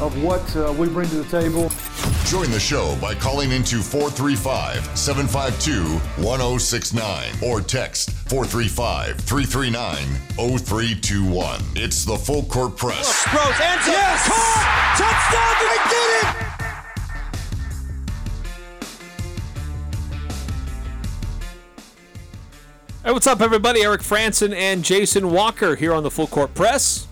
of what uh, we bring to the table. Join the show by calling into 435 752 1069 or text 435 339 0321. It's the Full Court Press. Rose, answer. Yes! Caught! Touchdown! They did it! Hey, what's up, everybody? Eric Frandsen and Jason Walker here on the Full Court Press.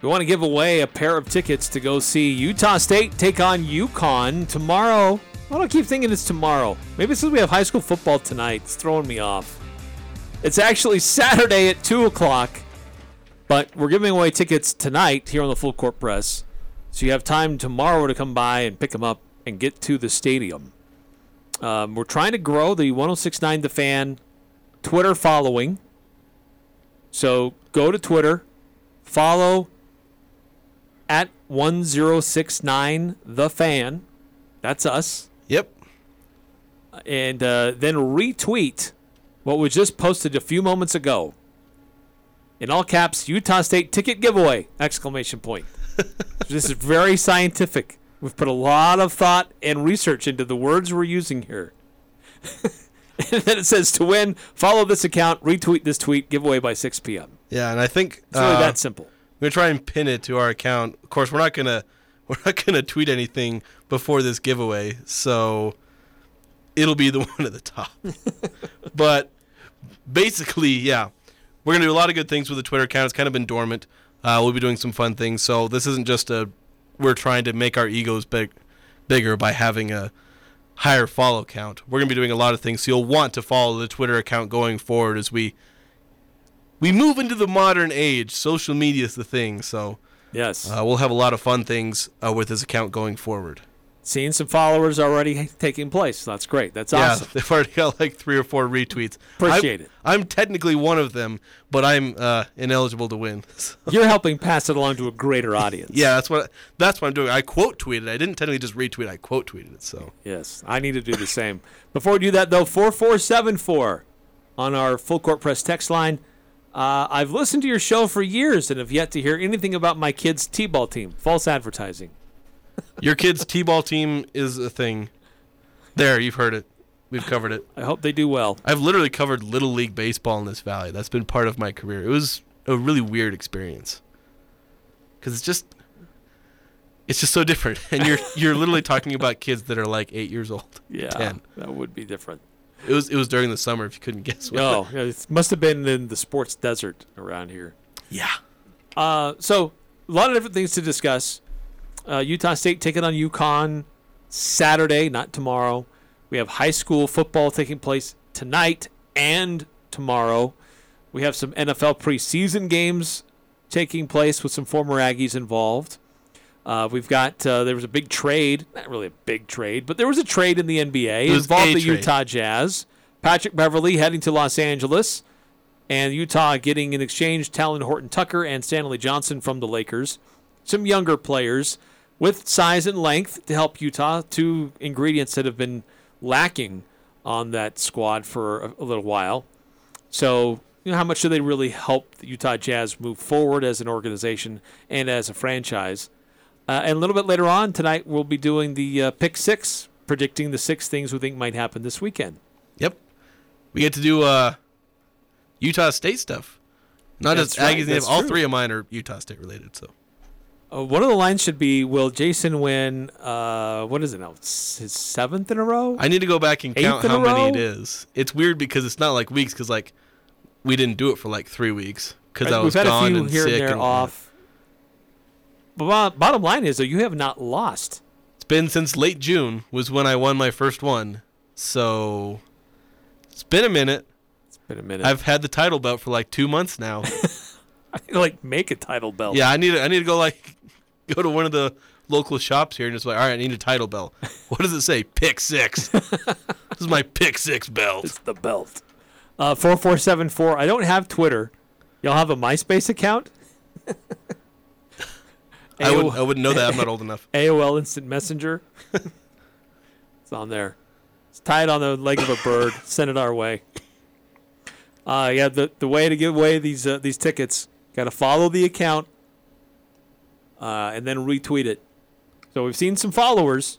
We want to give away a pair of tickets to go see Utah State take on UConn tomorrow. I don't keep thinking it's tomorrow. Maybe since we have high school football tonight, it's throwing me off. It's actually Saturday at 2 o'clock, but we're giving away tickets tonight here on the Full Court Press. So you have time tomorrow to come by and pick them up and get to the stadium. Um, we're trying to grow the 1069 The Fan Twitter following. So go to Twitter, follow at 1069 The Fan. That's us. Yep. And uh, then retweet what was just posted a few moments ago. In all caps, Utah State ticket giveaway! Exclamation point. this is very scientific. We've put a lot of thought and research into the words we're using here. and then it says to win, follow this account, retweet this tweet, giveaway by 6 p.m. Yeah, and I think It's really uh, that simple. I'm gonna try and pin it to our account. Of course, we're not gonna we're not gonna tweet anything before this giveaway, so it'll be the one at the top. but basically, yeah, we're gonna do a lot of good things with the Twitter account. It's kind of been dormant. Uh, we'll be doing some fun things. So this isn't just a we're trying to make our egos big, bigger by having a higher follow count. We're gonna be doing a lot of things. So you'll want to follow the Twitter account going forward as we we move into the modern age. Social media is the thing. So Yes. uh, we'll have a lot of fun things uh, with this account going forward. Seeing some followers already taking place. That's great. That's Yeah, awesome. they've already got like three or four retweets. Appreciate I'm, it. I'm technically one of them, but I'm uh, ineligible to win. So, You're helping pass it along to a greater audience. yeah, that's what that's what I'm doing. I quote tweeted. I didn't technically just retweet. I quote tweeted it. So Yes, I need to do the same. Before we do that, though, 4474 on our full court press text line. Uh, I've listened to your show for years and have yet to hear anything about my kids' T ball team. False advertising. your kid's t-ball team is a thing. There, you've heard it. We've covered it. I hope they do well. I've literally covered little league baseball in this valley. That's been part of my career. It was a really weird experience because it's just it's just so different, and you're you're literally talking about kids that are like eight years old. Yeah, 10. that would be different. It was it was during the summer. If you couldn't guess. what. Oh, yeah, it must have been in the sports desert around here. yeah. Uh, so a lot of different things to discuss. Uh, Utah State taking on UConn Saturday, not tomorrow. We have high school football taking place tonight and tomorrow. We have some NFL preseason games taking place with some former Aggies involved. Uh, we've got uh, there was a big trade, not really a big trade, but there was a trade in the NBA It was involved the trade. Utah Jazz. Patrick Beverley heading to Los Angeles and Utah getting in exchange Talen Horton Tucker and Stanley Johnson from the Lakers. Some younger players with size and length to help Utah, two ingredients that have been lacking on that squad for a, a little while. So, you know, how much do they really help the Utah Jazz move forward as an organization and as a franchise? Uh, and a little bit later on tonight, we'll be doing the uh, pick six, predicting the six things we think might happen this weekend. Yep. We get to do uh, Utah State stuff. Not That's just Aggies. that's all true. three of mine are Utah State related. So Uh, one of the lines should be Will Jason win, uh, what is it now? It's his seventh in a row? I need to go back and count how many it is. It's weird because it's not like weeks because like we didn't do it for like three weeks because I was We've had a gone few and here sick and there and off. But bottom line is, though, you have not lost. It's been since late June was when I won my first one. So it's been a minute. It's been a minute. I've had the title belt for like two months now. I need to, like make a title belt. yeah, I need to, I need to go like go to one of the local shops here and just like, all right, I need a title belt. What does it say? Pick six. this is my pick six belt. It's the belt. Uh, 4474. I don't have Twitter. Y'all have a MySpace account? I would I wouldn't know that. I'm not old enough. AOL Instant Messenger. it's on there. It's tied on the leg of a bird. Send it our way. Uh, yeah, the the way to give away these uh, these tickets, got to follow the account, uh, and then retweet it. So we've seen some followers.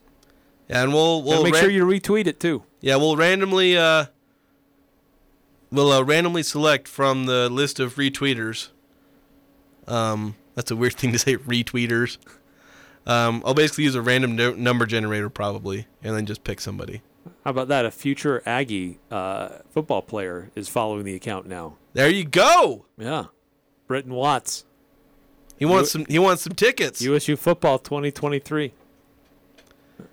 Yeah, and we'll we'll make ran- sure you retweet it too. yeah we'll randomly uh we'll uh, randomly select from the list of retweeters. Um, that's a weird thing to say, retweeters. Um, I'll basically use a random no- number generator probably, and then just pick somebody. How about that? A future Aggie uh, football player is following the account now. There you go. Yeah, Britton Watts, He wants some. He wants some tickets. USU football 2023.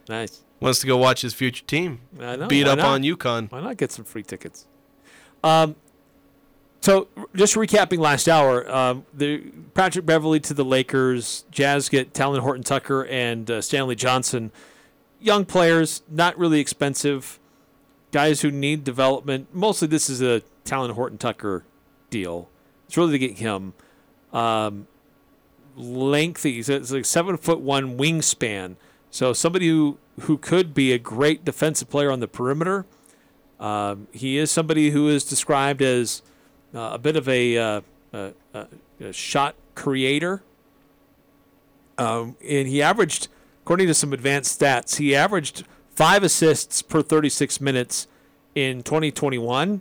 Nice. wants to go watch his future team I know. beat up not? on UConn. Why not get some free tickets? Um, so just recapping last hour, um, the Patrick Beverley to the Lakers, Jazz get Talen Horton Tucker and uh, Stanley Johnson, young players, not really expensive, guys who need development. Mostly, this is a Talen Horton Tucker deal. It's really to get him um, lengthy. It's like seven foot one wingspan. So somebody who who could be a great defensive player on the perimeter. Um, he is somebody who is described as uh, a bit of a, uh, a, a, shot creator. Um, and he averaged, according to some advanced stats, he averaged five assists per 36 minutes in 2021,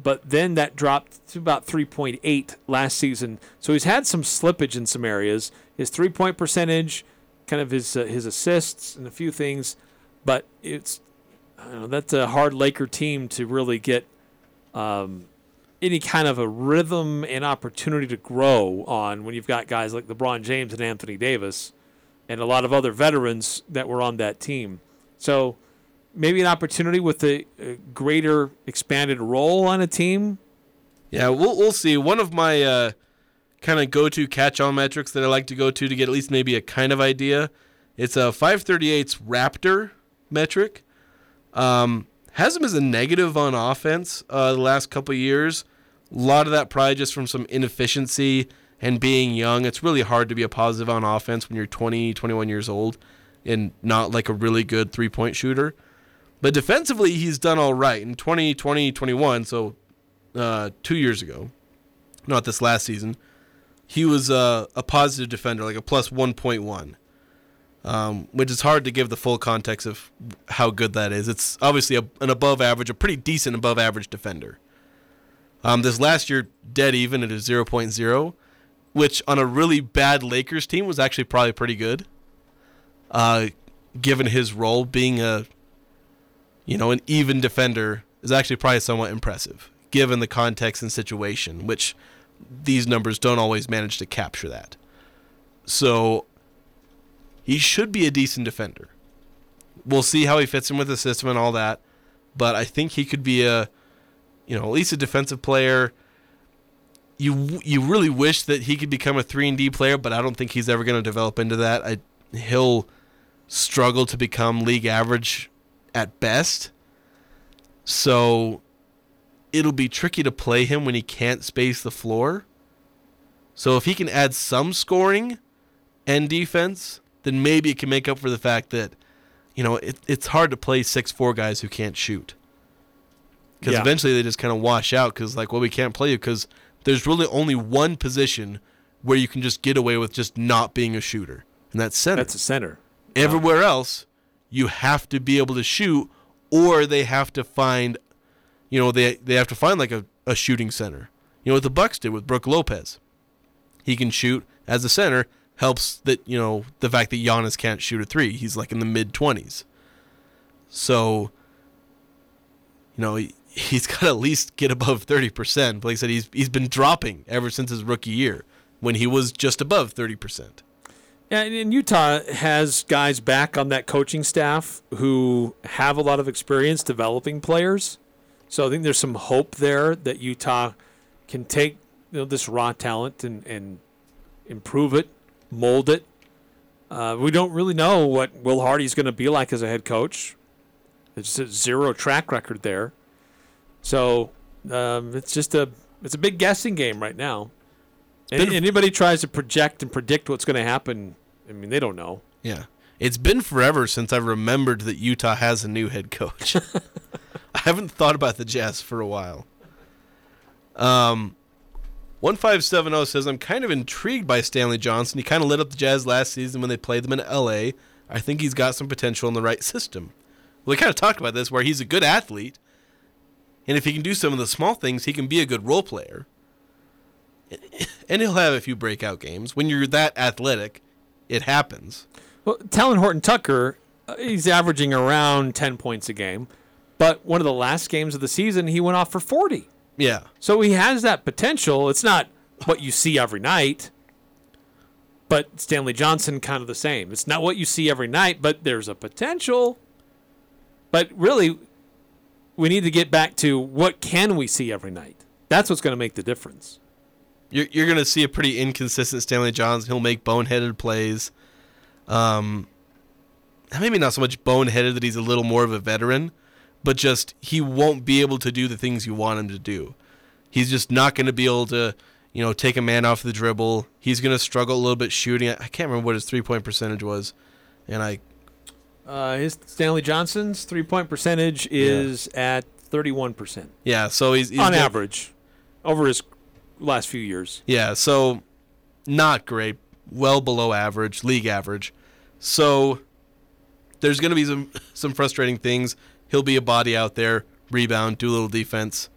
but then that dropped to about 3.8 last season. So he's had some slippage in some areas. His three point percentage, kind of his uh, his assists, and a few things, but it's know, that's a hard Laker team to really get um, any kind of a rhythm and opportunity to grow on when you've got guys like LeBron James and Anthony Davis and a lot of other veterans that were on that team. So maybe an opportunity with a, a greater expanded role on a team. Yeah, we'll we'll see. One of my uh, kind of go-to catch-all metrics that I like to go to to get at least maybe a kind of idea. It's a 538's Raptor metric. Um, has him as a negative on offense uh, the last couple years. A lot of that probably just from some inefficiency and being young. It's really hard to be a positive on offense when you're 20, 21 years old and not like a really good three-point shooter. But defensively, he's done all right in 2020, 21. So uh, two years ago, not this last season, he was uh, a positive defender, like a plus 1.1, um, which is hard to give the full context of how good that is. It's obviously a, an above average, a pretty decent above average defender. Um, this last year, dead even at a 0.0, which on a really bad Lakers team was actually probably pretty good, uh, given his role being a, you know, an even defender is actually probably somewhat impressive given the context and situation, which these numbers don't always manage to capture that. So he should be a decent defender. We'll see how he fits in with the system and all that, but I think he could be a, you know, at least a defensive player. You you really wish that he could become a three and D player, but I don't think he's ever going to develop into that. I, he'll struggle to become league average at best. So it'll be tricky to play him when he can't space the floor. So if he can add some scoring and defense, then maybe it can make up for the fact that, you know, it, it's hard to play six four guys who can't shoot. Because Yeah. eventually they just kind of wash out because, like, well, we can't play you because there's really only one position where you can just get away with just not being a shooter, and that's center. That's a center. Everywhere else, you have to be able to shoot, or they have to find, you know, they they have to find like a, a shooting center. You know what the Bucks did with Brook Lopez. He can shoot as a center. Helps that you know the fact that Giannis can't shoot a three. He's like in the mid twenties. So, you know, he, he's got to at least get above thirty percent. Like I said, he's he's been dropping ever since his rookie year when he was just above thirty percent. Yeah, and, Utah has guys back on that coaching staff who have a lot of experience developing players. So I think there's some hope there that Utah can take you know, this raw talent and, and improve it, mold it. Uh, we don't really know what Will Hardy's going to be like as a head coach. It's a zero track record there. So um, it's just a it's a big guessing game right now. Any, anybody tries to project and predict what's going to happen I mean, they don't know. Yeah. It's been forever since I've remembered that Utah has a new head coach. I haven't thought about the Jazz for a while. Um, 1570 says, I'm kind of intrigued by Stanley Johnson. He kind of lit up the Jazz last season when they played them in LA. I think he's got some potential in the right system. Well, we kind of talked about this where he's a good athlete. And if he can do some of the small things, he can be a good role player. And he'll have a few breakout games. When you're that athletic, it happens. Well, Talen Horton Tucker, uh, he's averaging around 10 points a game. But one of the last games of the season, he went off for 40. Yeah. So he has that potential. It's not what you see every night. But Stanley Johnson, kind of the same. It's not what you see every night, but there's a potential. But really, we need to get back to what can we see every night. That's what's going to make the difference. You're, you're going to see a pretty inconsistent Stanley Johnson. He'll make boneheaded plays. Um, maybe not so much boneheaded that he's a little more of a veteran, but just he won't be able to do the things you want him to do. He's just not going to be able to, you know, take a man off the dribble. He's going to struggle a little bit shooting. I can't remember what his three point percentage was, and I Uh, his Stanley Johnson's three point percentage is at 31% yeah. So he's, he's on average over his last few years. Yeah, so not great, well below average, league average. So there's going to be some some frustrating things. He'll be a body out there, rebound, do a little defense.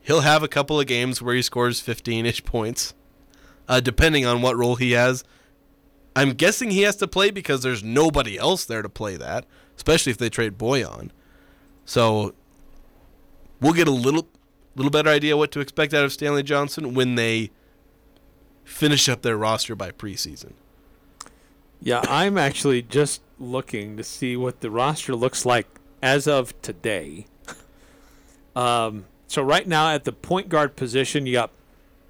He'll have a couple of games where he scores 15ish points, uh, depending on what role he has. I'm guessing he has to play because there's nobody else there to play that, especially if they trade Bojan. So we'll get a little little better idea what to expect out of Stanley Johnson when they finish up their roster by preseason. Yeah, I'm actually just looking to see what the roster looks like as of today. Um, so right now at the point guard position, you got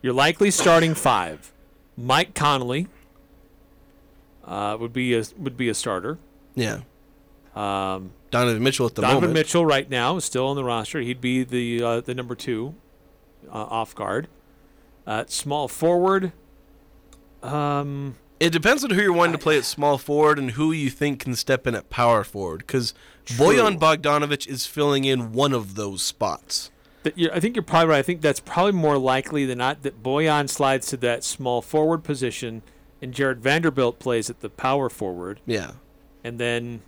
your likely starting five: Mike Conley uh, would be a would be a starter. Yeah. Um, Donovan Mitchell at the Donovan moment. Mitchell right now is still on the roster. He'd be the uh, the number two uh, off guard. Uh, small forward. Um, It depends on who you're wanting to play at small forward and who you think can step in at power forward. Because Bojan Bogdanovic is filling in one of those spots. That you're, I think you're probably right. I think that's probably more likely than not that Boyan slides to that small forward position, and Jarred Vanderbilt plays at the power forward, Yeah. and then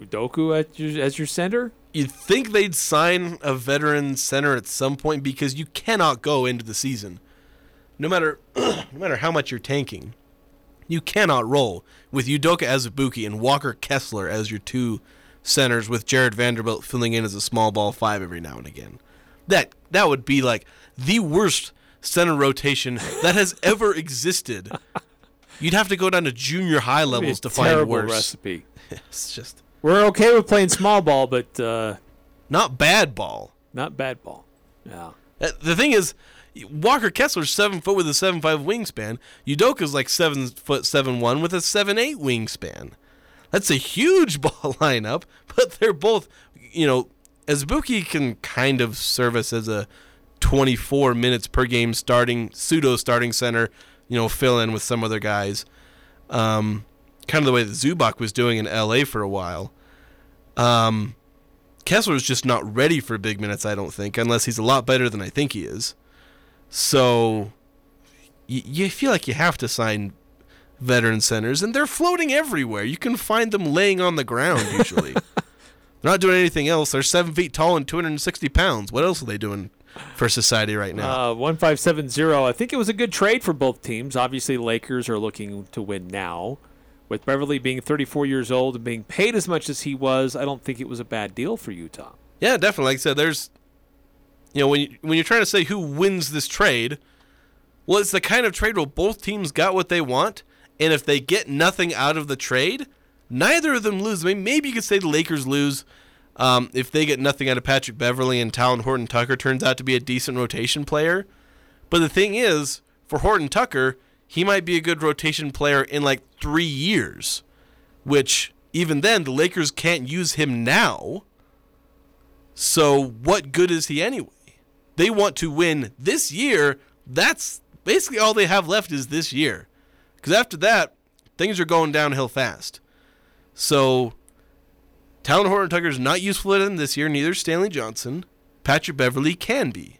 Udoka at your, as your center. You'd think they'd sign a veteran center at some point because you cannot go into the season, no matter no matter how much you're tanking, you cannot roll with Udoka Azubuike and Walker Kessler as your two centers, with Jarred Vanderbilt filling in as a small ball five every now and again. That that would be like the worst center rotation that has ever existed. You'd have to go down to junior high levels to find worse. recipe. It's just We're okay with playing small ball, but uh, not bad ball. not bad ball. Yeah. Uh, The thing is, Walker Kessler's seven foot with a seven five wingspan. Udoka's like seven foot seven one with a seven eight wingspan. That's a huge ball lineup, but they're both, you know, Azubuike can kind of service as a 24 minutes per game starting pseudo starting center, you know, fill in with some other guys. Um, kind of the way that Zubac was doing in LA for a while. Um, Kessler's just not ready for big minutes, I don't think, unless he's a lot better than I think he is. So y- you feel like you have to sign veteran centers, and they're floating everywhere. You can find them laying on the ground usually. they're not doing anything else. They're seven feet tall and 260 pounds. What else are they doing for society right now? Uh, one five seven zero. I think it was a good trade for both teams. Obviously, Lakers are looking to win now. With Beverley being 34 years old and being paid as much as he was, I don't think it was a bad deal for Utah. Yeah, definitely. Like I said, there's, you know, when you, when you're trying to say who wins this trade, well, it's the kind of trade where both teams got what they want, and if they get nothing out of the trade, neither of them lose. I mean, maybe you could say the Lakers lose um, if they get nothing out of Patrick Beverley and Talen Horton Tucker turns out to be a decent rotation player. But the thing is, for Horton Tucker, he might be a good rotation player in like three years, which even then the Lakers can't use him now. So what good is he anyway? They want to win this year. That's basically all they have left is this year. Because after that, things are going downhill fast. So, Talen Horton Tucker is not useful to them this year. Neither Stanley Johnson. Patrick Beverley can be.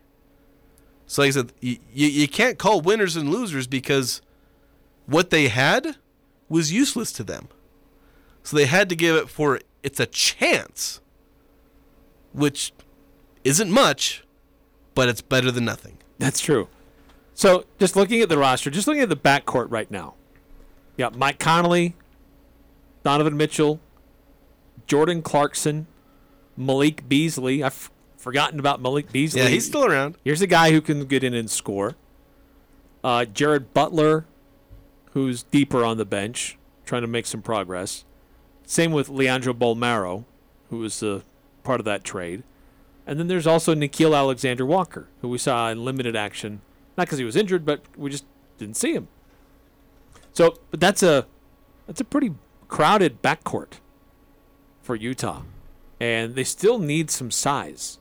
So, like I said, you, you can't call winners and losers because what they had was useless to them. So they had to give it for it's a chance, which isn't much, but it's better than nothing. That's true. So just looking at the roster, just looking at the backcourt right now, you got Mike Conley, Donovan Mitchell, Jordan Clarkson, Malik Beasley. I've forgotten about Malik Beasley. Yeah, he's still around. Here's a guy who can get in and score. Uh, Jared Butler, who's deeper on the bench, trying to make some progress. Same with Leandro Bolmaro, who was uh, part of that trade. And then there's also Nickeil Alexander Walker, who we saw in limited action, not because he was injured, but we just didn't see him. So, but that's a that's a pretty crowded backcourt for Utah, and they still need some size.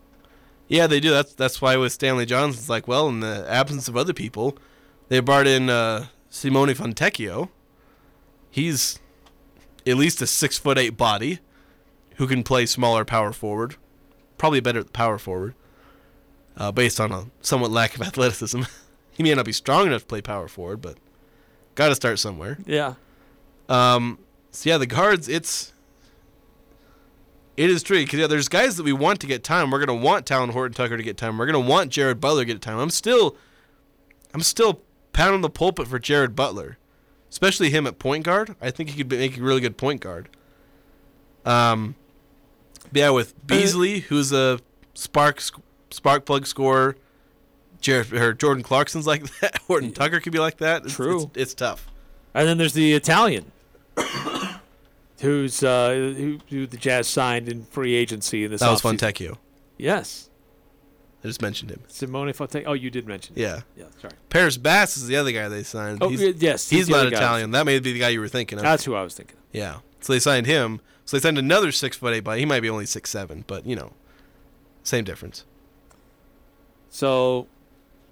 Yeah, they do. That's that's why with Stanley Johnson's like, well, in the absence of other people, they brought in uh, Simone Fontecchio. He's at least a six foot eight body who can play smaller power forward, probably better at the power forward, uh, based on a somewhat lack of athleticism. he may not be strong enough to play power forward, but got to start somewhere. Yeah. Um, so yeah, the guards, it's it is tricky because yeah, there's guys that we want to get time. We're gonna want Talen Horton Tucker to get time. We're gonna want Jared Butler to get time. I'm still, I'm still pounding the pulpit for Jared Butler, especially him at point guard. I think he could be, make a really good point guard. Um, yeah, with Beasley, who's a spark spark plug scorer. Jared or Jordan Clarkson's like that. Horton Tucker could be like that. It's, True. It's, it's tough. And then there's the Italian, who's uh, who, who the Jazz signed in free agency in this. That was. Fontecchio. Yes, I just mentioned him. Simone Fonte. Oh, you did mention. it. Yeah. Yeah. Sorry. Paris Bass is the other guy they signed. Oh, he's, yes. he's the not. Italian. That may be the guy you were thinking of. That's who I was thinking. of. yeah. So they signed him. So they signed another six foot eight body. He might be only six seven, but you know, same difference. So,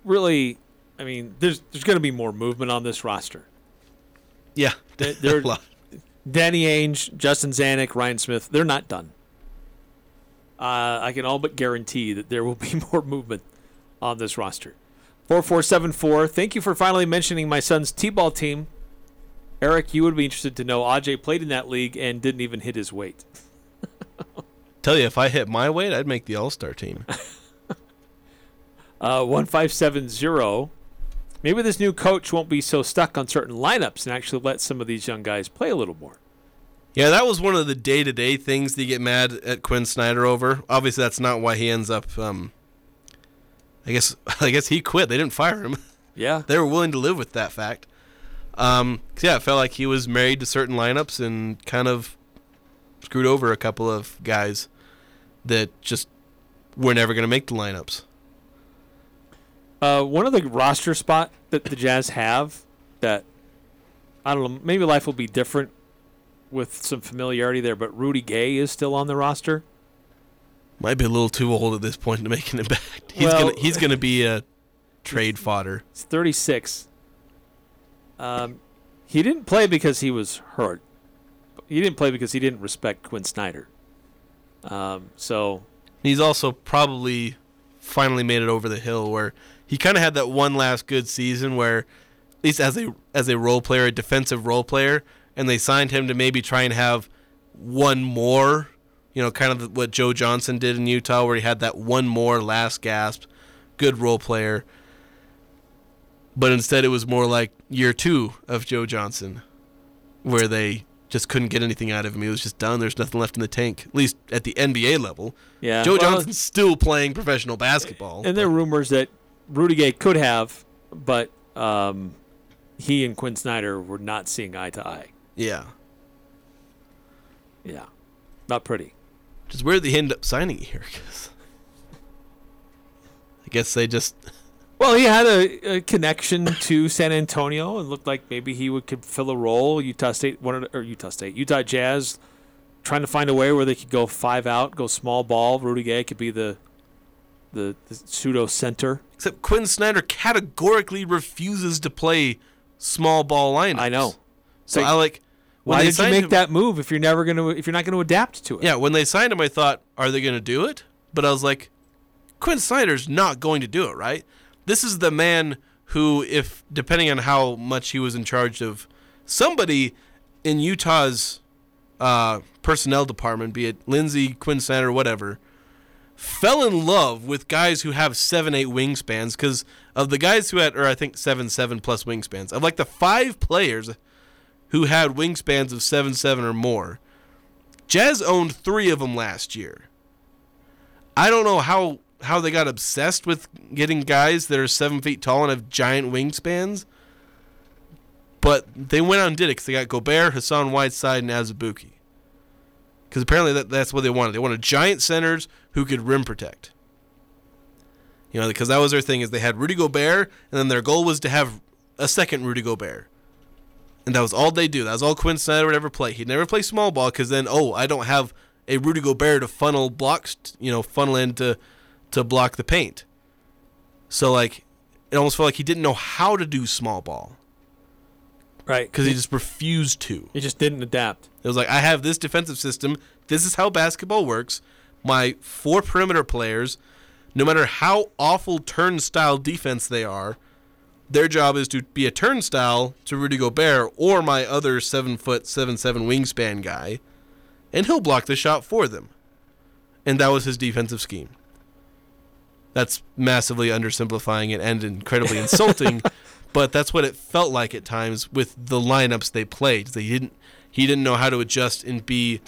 really, I mean, there's there's going to be more movement on this roster. Yeah. They- they're- Danny Ainge, Justin Zanik, Ryan Smith, they're not done. Uh, I can all but guarantee that there will be more movement on this roster. 4474, thank you for finally mentioning my son's T ball team. Eric, you would be interested to know Aj played in that league and didn't even hit his weight. Tell you, if I hit my weight, I'd make the All Star team. Uh, 1570, maybe this new coach won't be so stuck on certain lineups and actually let some of these young guys play a little more. yeah, that was one of the day to day things to get mad at Quin Snyder over. Obviously, that's not why he ends up. Um, I guess. I guess he quit. They didn't fire him. Yeah. they were willing to live with that fact. Um, 'cause, yeah, it felt like he was married to certain lineups and kind of screwed over a couple of guys that just were never going to make the lineups. Uh, one of the roster spot that the Jazz have that I don't know, maybe life will be different with some familiarity there, but Rudy Gay is still on the roster. Might be a little too old at this point to make an impact. He's Well- gonna he's gonna be a trade fodder. He's 36. Um, he didn't play because he was hurt. He didn't play because he didn't respect Quin Snyder. Um, so He's also probably finally made it over the hill where he kind of had that one last good season where at least as a as a role player, a defensive role player, and they signed him to maybe try and have one more, you know, kind of what Joe Johnson did in Utah where he had that one more last gasp, good role player. But instead it was more like year 2 of Joe Johnson where they just couldn't get anything out of him. He was just done. There's nothing left in the tank, at least at the NBA level. yeah, Joe well, Johnson's still playing professional basketball. And there are rumors that Rudy Gay could have, but um, he and Quin Snyder were not seeing eye to eye. yeah. Yeah, not pretty. Just is where they end up signing here. 'cause I guess they just. Well, he had a, a connection to San Antonio and looked like maybe he would could fill a role. Utah State wanted, or Utah State, Utah Jazz, trying to find a way where they could go five out, go small ball. Rudy Gay could be the the, the pseudo center. Except Quin Snyder categorically refuses to play small ball lineups. I know. So Like, I like. Why did you make him- that move if you're never gonna if you're not gonna adapt to it? Yeah, when they signed him, I thought, are they going to do it? But I was like, Quin Snyder's not going to do it, right? This is the man who, if depending on how much he was in charge of somebody in Utah's uh, personnel department, be it Lindsey, Quin Snyder, whatever, fell in love with guys who have seven, eight wingspans. Because of the guys who had, or I think seven, seven plus wingspans, of like the five players who had wingspans of seven, seven or more. Jazz owned three of them last year. I don't know how how they got obsessed with getting guys that are seven feet tall and have giant wingspans, but they went out and did it because they got Gobert, Hassan Whiteside, and Azubuike. Because apparently that, that's what they wanted. They wanted giant centers who could rim protect. You know, because that was their thing is they had Rudy Gobert, and then their goal was to have a second Rudy Gobert. And that was all they do. That was all Quin Snyder would ever play. He'd never play small ball because then, oh, I don't have a Rudy Gobert to funnel blocks, you know, funnel in to, block the paint. So, like, it almost felt like he didn't know how to do small ball Right. because he just refused to. he just didn't adapt. It was like, I have this defensive system. This is how basketball works. My four perimeter players, no matter how awful turnstile defense they are, their job is to be a turnstile to Rudy Gobert or my other seven foot seven seven wingspan guy, and he'll block the shot for them. And that was his defensive scheme. That's massively undersimplifying it and incredibly insulting, but that's what it felt like at times with the lineups they played. They didn't he didn't know how to adjust and be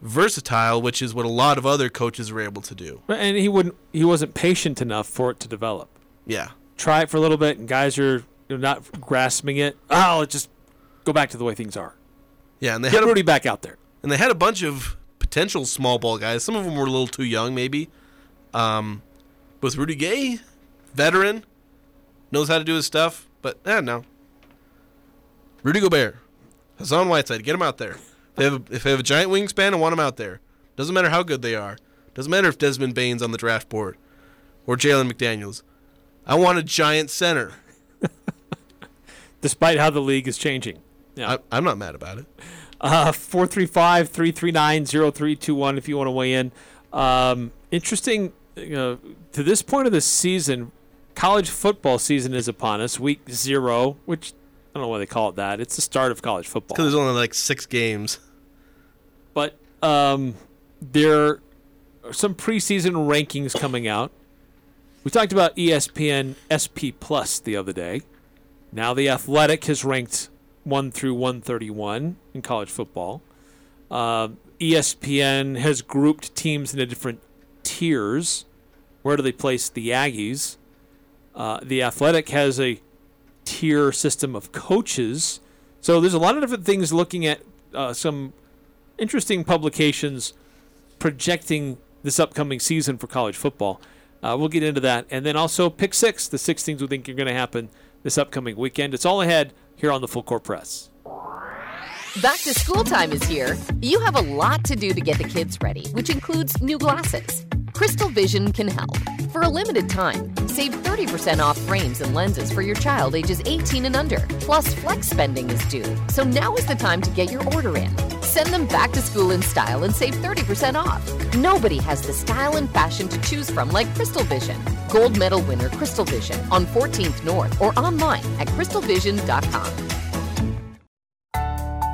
versatile, which is what a lot of other coaches were able to do. And he wouldn't he wasn't patient enough for it to develop. Yeah. Try it for a little bit and guys are not grasping it. Oh, let's just go back to the way things are. Yeah, and they Get had a, Rudy back out there. and they had a bunch of potential small ball guys. Some of them were a little too young, maybe. Um, with Rudy Gay, veteran, knows how to do his stuff, but eh, no. Rudy Gobert, Hassan Whiteside, get him out there. If they have a, if they have a giant wingspan, I want him out there. Doesn't matter how good they are. Doesn't matter if Desmond Bane's on the draft board or Jalen McDaniels. I want a giant center. Despite how the league is changing. Yeah. I, I'm not mad about it. Uh, 435 339 0321 if you want to weigh in. Um, interesting, you know, to this point of the season, college football season is upon us, week zero, which I don't know why they call it that. It's the start of college football. Because there's only like six games. But um, there are some preseason rankings coming out. We talked about ESPN SP Plus the other day. Now the Athletic has ranked 1 through 131 in college football. Uh, ESPN has grouped teams into different tiers. Where do they place the Aggies? Uh, the Athletic has a tier system of coaches. So there's a lot of different things looking at uh, some interesting publications projecting this upcoming season for college football. Uh, we'll get into that. And then also pick six, the six things we think are going to happen this upcoming weekend. It's all ahead here on the Full Court Press. Back to school time is here. You have a lot to do to get the kids ready, which includes new glasses. Crystal Vision can help. For a limited time, save 30% off frames and lenses for your child ages 18 and under. Plus, flex spending is due, so now is the time to get your order in. Send them back to school in style and save 30% off. Nobody has the style and fashion to choose from like Crystal Vision. Gold medal winner Crystal Vision on 14th North or online at crystalvision.com.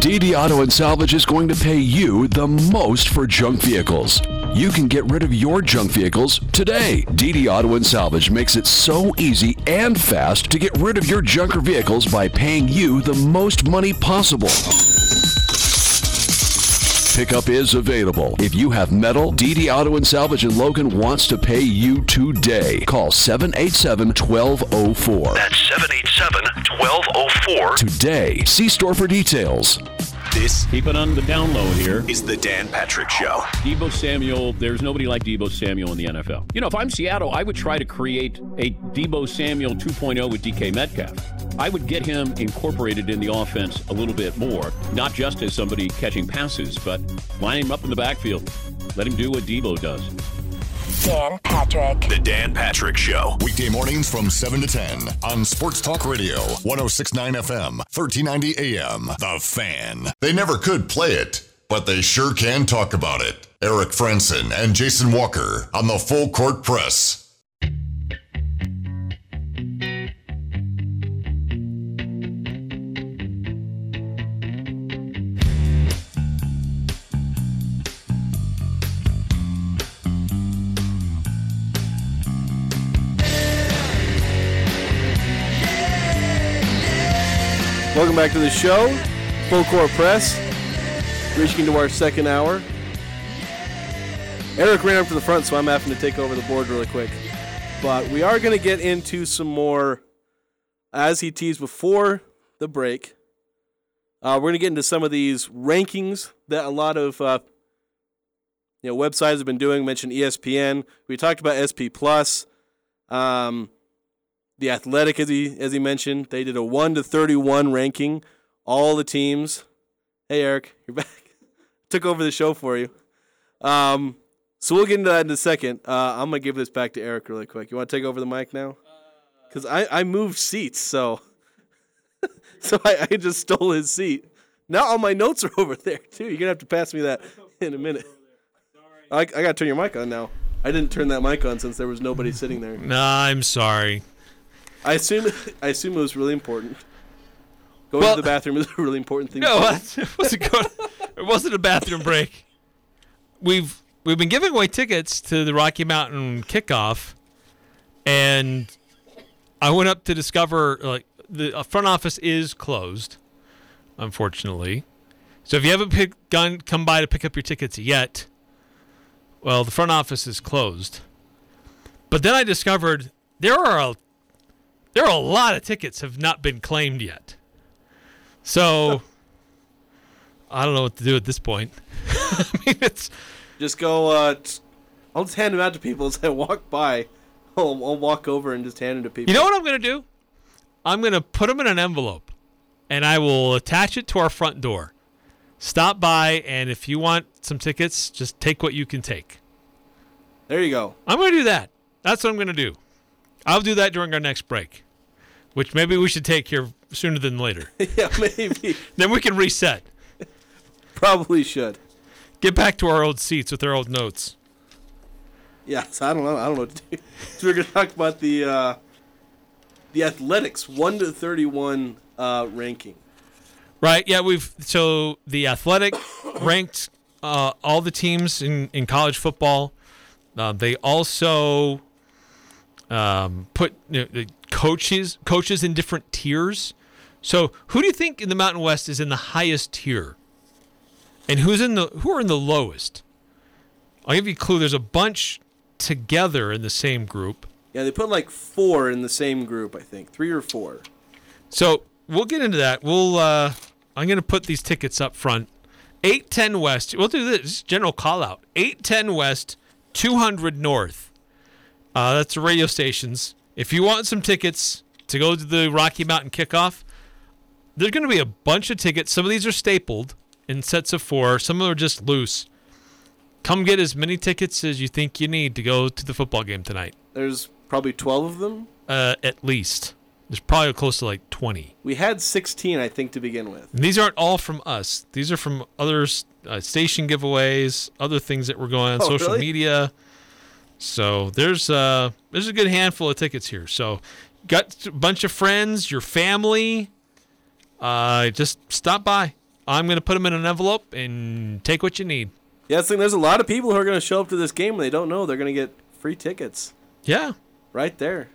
DD Auto and Salvage is going to pay you the most for junk vehicles. You can get rid of your junk vehicles today. DD Auto and Salvage makes it so easy and fast to get rid of your junker vehicles by paying you the most money possible. Pickup is available. If you have metal, DD Auto and Salvage in Logan wants to pay you today. Call 787 1204. That's 787 1204. Today, see store for details. This Keep it on the down low here. is the Dan Patrick Show. Deebo Samuel, there's nobody like Deebo Samuel in the NFL. You know, if I'm Seattle, I would try to create a Deebo Samuel 2.0 with DK Metcalf. I would get him incorporated in the offense a little bit more, not just as somebody catching passes, but line him up in the backfield. Let him do what Deebo does. Dan Patrick. The Dan Patrick Show. Weekday mornings from 7 to 10 on Sports Talk Radio, 1069 FM, 1390 AM. The Fan. They never could play it, but they sure can talk about it. Eric Frandsen and Jason Walker on the Full Court Press. Welcome back to the show, Full Court Press. Reaching into our second hour. Eric ran up to the front, so I'm having to take over the board really quick. But we are going to get into some more, as he teased before the break. Uh, we're going to get into some of these rankings that a lot of uh, you know websites have been doing. Mentioned ESPN. We talked about SP Plus. Um, the Athletic, as he as he mentioned, they did a one to thirty one ranking, all the teams. Hey Eric, you're back. Took over the show for you. Um, so we'll get into that in a second. Uh, I'm gonna give this back to Eric really quick. You want to take over the mic now? Because I I moved seats, so so I, I just stole his seat. Now all my notes are over there too. You're gonna have to pass me that in a minute. I, I gotta turn your mic on now. I didn't turn that mic on since there was nobody sitting there. Nah, I'm sorry. I assume I assume it was really important. Going Well- to the bathroom is a really important thing. No, it wasn't going. It wasn't a bathroom break. We've we've been giving away tickets to the Rocky Mountain kickoff, and I went up to discover like the front office is closed, unfortunately. So if you haven't pick, gone come by to pick up your tickets yet, well, the front office is closed. But then I discovered there are a there are a lot of tickets have not been claimed yet. So I don't know what to do at this point. I mean, it's Just go. Uh, t- I'll just hand them out to people as I walk by. I'll, I'll walk over and just hand them to people. you know what I'm gonna do? I'm gonna put them in an envelope, and I will attach it to our front door. Stop by, and if you want some tickets, just take what you can take. There you go. I'm gonna do that. That's what I'm gonna do. I'll do that during our next break, which maybe we should take here sooner than later. yeah, maybe. then we can reset. Probably should. Get back to our old seats with our old notes. Yes, I don't know. I don't know what to do. So we're gonna talk about the uh, the athletics one to thirty one uh, ranking. Right. Yeah. We've so the athletic ranked uh, all the teams in in college football. Uh, they also um, put you know, coaches coaches in different tiers. So who do you think in the Mountain West is in the highest tier, and who's in the who are in the lowest? I'll give you a clue. There's a bunch together in the same group. Yeah, they put like four in the same group. I think three or four. So we'll get into that. We'll uh I'm gonna put these tickets up front. Eight ten West. We'll do this general call out. Eight ten West, two hundred North. Uh, that's the radio stations. If you want some tickets to go to the Rocky Mountain kickoff, there's gonna be a bunch of tickets. Some of these are stapled in sets of four. Some of them are just loose. Come get as many tickets as you think you need to go to the football game tonight. There's probably twelve of them. Uh, at least. There's probably close to like 20. We had sixteen, I think, to begin with. And these aren't all from us. These are from other uh, station giveaways, other things that were going on Oh, social really? media. So there's uh there's a good handful of tickets here. So got a bunch of friends, your family. Uh, just stop by. I'm gonna put them in an envelope and take what you need. Yeah, it's like there's a lot of people who are going to show up to this game and they don't know they're going to get free tickets Yeah. right there.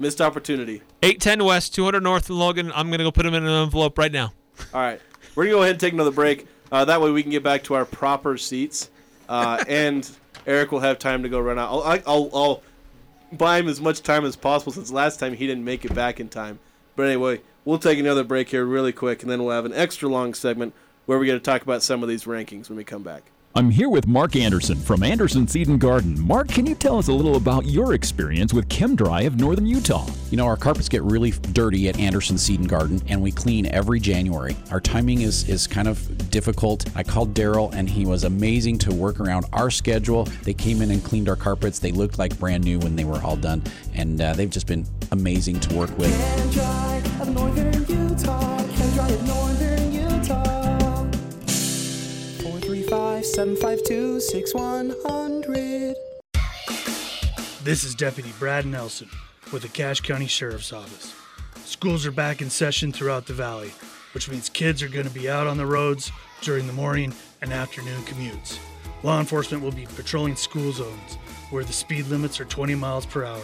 Missed opportunity. 810 West, 200 North in Logan. I'm gonna go put them in an envelope right now. All right, we're gonna go ahead and take another break. Uh, that way we can get back to our proper seats, uh, and Eric will have time to go run out. I'll, I'll, I'll buy him as much time as possible since last time he didn't make it back in time. But anyway, we'll take another break here really quick, and then we'll have an extra long segment where we're going to talk about some of these rankings when we come back. I'm here with Mark Anderson from Anderson Seed and Garden. Mark, can you tell us a little about your experience with ChemDry of Northern Utah? You know, our carpets get really dirty at Anderson Seed and Garden, and we clean every January. Our timing is, is kind of difficult. I called Daryl, and he was amazing to work around our schedule. They came in and cleaned our carpets. They looked like brand new when they were all done, and uh, they've just been amazing to work with. 752 6100. This is Deputy Brad Nelson with the Cache County Sheriff's Office. Schools are back in session throughout the valley, which means kids are going to be out on the roads during the morning and afternoon commutes. Law enforcement will be patrolling school zones where the speed limits are 20 miles per hour.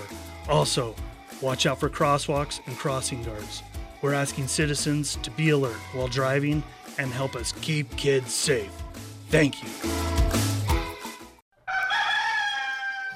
Also, watch out for crosswalks and crossing guards. We're asking citizens to be alert while driving and help us keep kids safe. Thank you.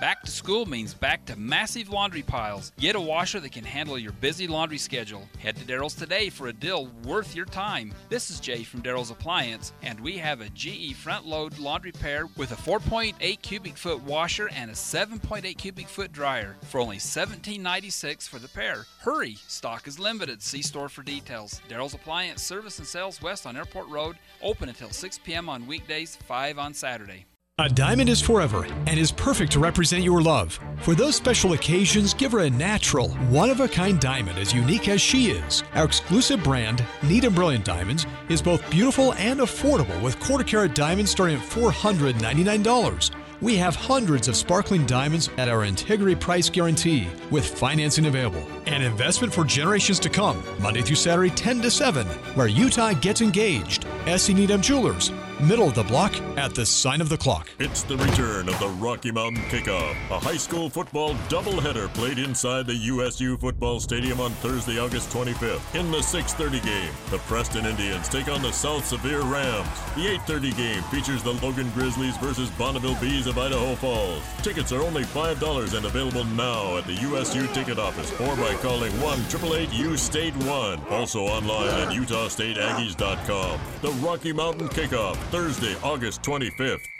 Back to school means back to massive laundry piles. Get a washer that can handle your busy laundry schedule. Head to Daryl's today for a deal worth your time. This is Jay from Daryl's Appliance, and we have a GE front load laundry pair with a 4.8 cubic foot washer and a 7.8 cubic foot dryer for only $17.96 for the pair. Hurry! Stock is limited. See store for details. Daryl's Appliance Service and Sales West on Airport Road, open until 6 p.m. on weekdays, 5 on Saturday. A diamond is forever and is perfect to represent your love. For those special occasions, give her a natural, one of a kind diamond as unique as she is. Our exclusive brand, Neat and Brilliant Diamonds, is both beautiful and affordable with quarter carat diamonds starting at $499. We have hundreds of sparkling diamonds at our integrity price guarantee with financing available. An investment for generations to come, Monday through Saturday, 10 to 7, where Utah gets engaged. S.E. Needham Jewelers, middle of the block at the sign of the clock. It's the return of the Rocky Mountain Kickoff, a high school football doubleheader played inside the USU football stadium on Thursday, August 25th. In the 6:30 game, the Preston Indians take on the South Sevier Rams. The 8:30 game features the Logan Grizzlies versus Bonneville Bees of Idaho Falls. Tickets are only $5 and available now at the USU ticket office or by calling 1-888-U State 1. Also online at UtahStateAggies.com. The Rocky Mountain Kickoff, Thursday, August 25th.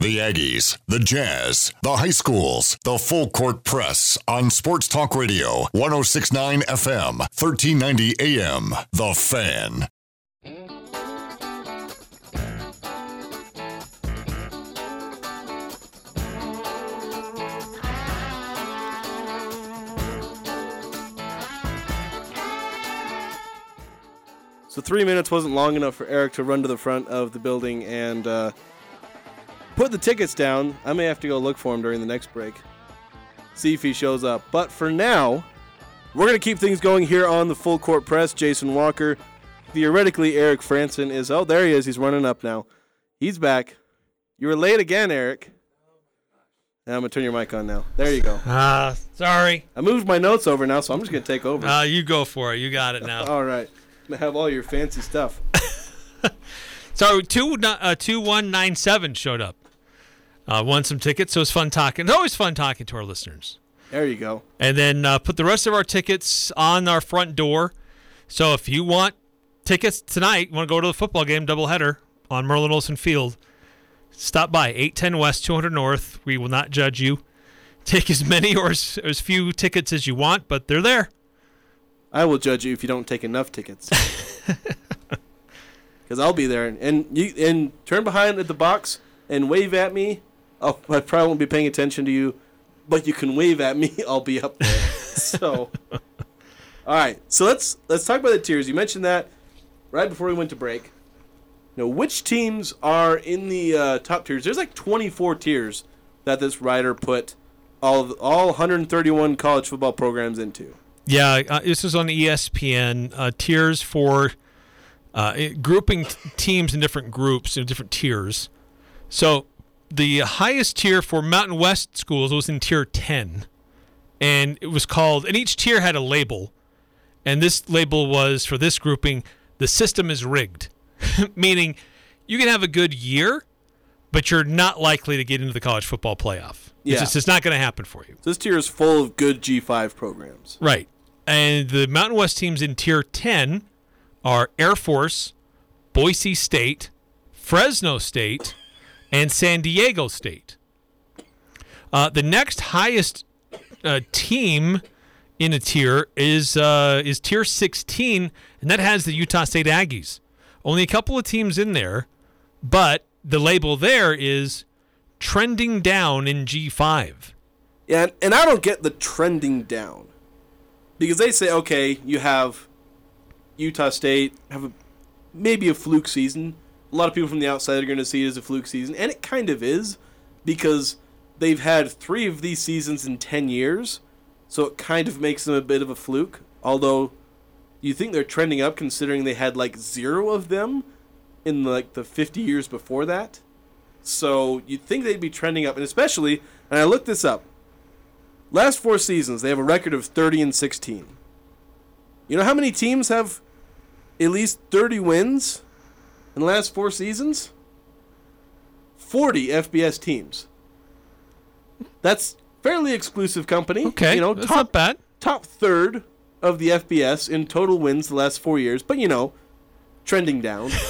The Aggies, the Jazz, the high schools, the full court press on Sports Talk Radio, 1069 FM, 1390 AM. The Fan. So three minutes wasn't long enough for Eric to run to the front of the building and uh, put the tickets down. I may have to go look for him during the next break. See if he shows up. But for now, we're going to keep things going here on the full court press. Jason Walker. Theoretically, Eric Frandsen is. Oh, there he is. He's running up now. He's back. You were late again, Eric. I'm going to turn your mic on now. There you go. Ah, sorry. I moved my notes over now, so I'm just going to take over. Uh, you go for it. You got it now. all right. I have all your fancy stuff. So two uh, two one nine seven showed up. Uh, won some tickets, so it was fun talking. It's always fun talking to our listeners. There you go. And then uh, put the rest of our tickets on our front door. So if you want tickets tonight, you want to go to the football game doubleheader on Merlin Olsen Field, stop by 810 West, 200 North. We will not judge you. Take as many or as, as few tickets as you want, but they're there. I will judge you if you don't take enough tickets. Because I'll be there, and you and turn behind at the box and wave at me. Oh, I probably won't be paying attention to you, but you can wave at me. I'll be up there. so, all right. So let's let's talk about the tiers. You mentioned that right before we went to break. Now, which teams are in the uh, top tiers? There's like 24 tiers that this writer put all all 131 college football programs into. Yeah, uh, this is on ESPN. Uh, tiers for uh, grouping t- teams in different groups in different tiers. So the highest tier for Mountain West schools was in tier 10. And it was called, and each tier had a label. And this label was for this grouping, the system is rigged. Meaning you can have a good year, but you're not likely to get into the college football playoff. Yeah. It's just it's not going to happen for you. This tier is full of good G5 programs. Right. And the Mountain West teams in Tier 10 are Air Force, Boise State, Fresno State, and San Diego State. Uh, the next highest uh, team in a tier is uh, is Tier 16, and that has the Utah State Aggies. Only a couple of teams in there, but the label there is trending down in G5. Yeah, and, I don't get the trending down. Because they say, okay, you have Utah State have a, maybe a fluke season. A lot of people from the outside are going to see it as a fluke season, and it kind of is because they've had three of these seasons in 10 years, so it kind of makes them a bit of a fluke. Although you think they're trending up considering they had like zero of them in like the 50 years before that. So you'd think they'd be trending up, and especially, and I looked this up. Last four seasons, they have a record of 30 and 16. You know how many teams have at least 30 wins in the last four seasons? 40 FBS teams. That's fairly exclusive company. Okay, you know, that's top, not bad. Top third of the FBS in total wins the last four years, but you know, trending down.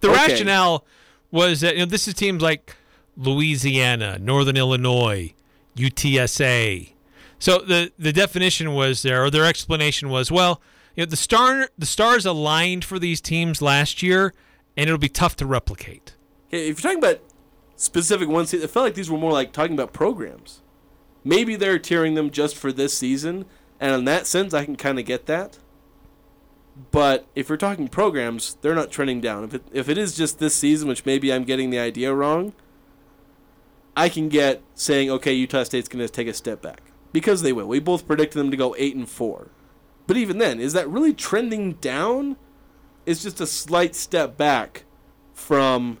The Okay. rationale was that you know this is teams like Louisiana, Northern Illinois, UTSA. So the the definition was there, or their explanation was, well, you know, the star the stars aligned for these teams last year, and it'll be tough to replicate. Okay, if you're talking about specific ones, it felt like these were more like talking about programs. Maybe they're tiering them just for this season, and in that sense, I can kind of get that. But if you're talking programs, they're not trending down. If it, if it is just this season, which maybe I'm getting the idea wrong, I can get saying, okay, Utah State's going to take a step back because they will. We both predicted them to go eight and four, but even then, is that really trending down? It's just a slight step back from